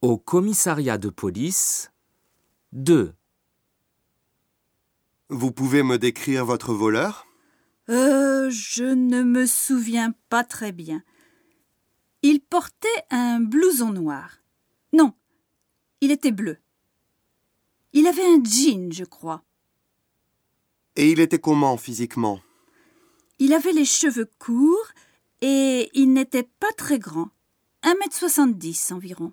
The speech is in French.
Au commissariat de police 2. Vous pouvez me décrire votre voleur? Euh, je ne me souviens pas très bien. Il portait un blouson noir. Non, il était bleu. Il avait un jean, je crois. Et il était comment physiquement? Il avait les cheveux courts et il n'était pas très grand. Un mètre soixante-dix environ.